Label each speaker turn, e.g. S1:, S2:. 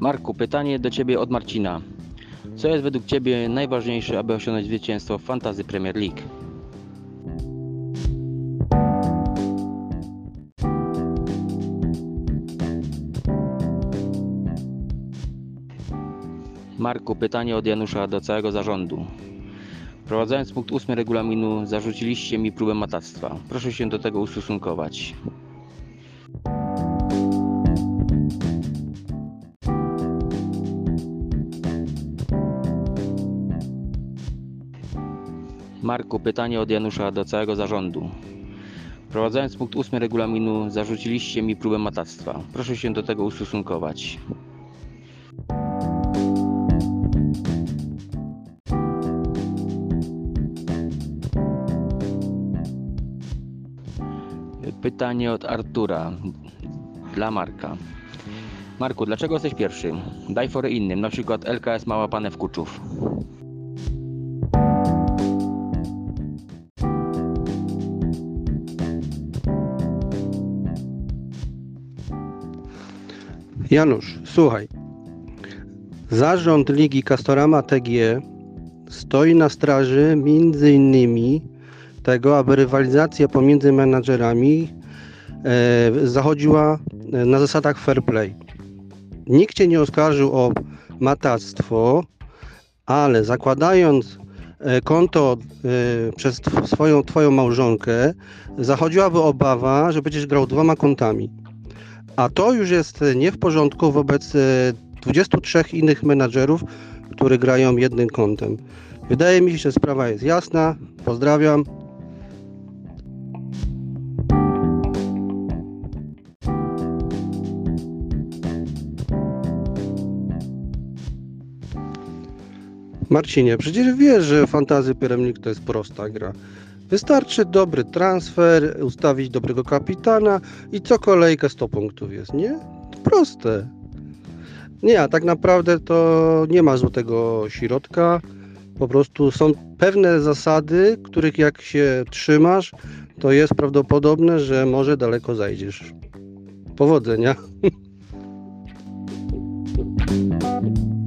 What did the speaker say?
S1: Marku, pytanie do Ciebie od Marcina. Co jest według Ciebie najważniejsze, aby osiągnąć zwycięstwo w Fantasy Premier League? Marku, pytanie od Janusza do całego zarządu. Wprowadzając punkt 8 regulaminu, zarzuciliście mi próbę matactwa. Proszę się do tego ustosunkować. Marku, pytanie od Janusza do całego zarządu. Wprowadzając punkt 8 regulaminu, zarzuciliście mi próbę matactwa. Proszę się do tego ustosunkować. Pytanie od Artura dla Marka. Marku, dlaczego jesteś pierwszy? Daj fory innym, na przykład LKS Mała Panew Kuczów.
S2: Janusz, słuchaj. Zarząd Ligi Castorama TG stoi na straży między innymi tego, aby rywalizacja pomiędzy menadżerami e, zachodziła e, na zasadach fair play. Nikt cię nie oskarżył o matactwo, ale zakładając e, konto e, przez tw- swoją twoją małżonkę, zachodziłaby obawa, że będziesz grał dwoma kontami. A to już jest e, nie w porządku wobec e, 23 innych menadżerów, którzy grają jednym kątem. Wydaje mi się, że sprawa jest jasna. Pozdrawiam. Marcinie, przecież wiesz, że Fantazy League to jest prosta gra. Wystarczy dobry transfer, ustawić dobrego kapitana i co kolejkę 100 punktów jest, nie? Proste. Nie, a tak naprawdę to nie ma złotego środka. Po prostu są pewne zasady, których jak się trzymasz, to jest prawdopodobne, że może daleko zajdziesz. Powodzenia.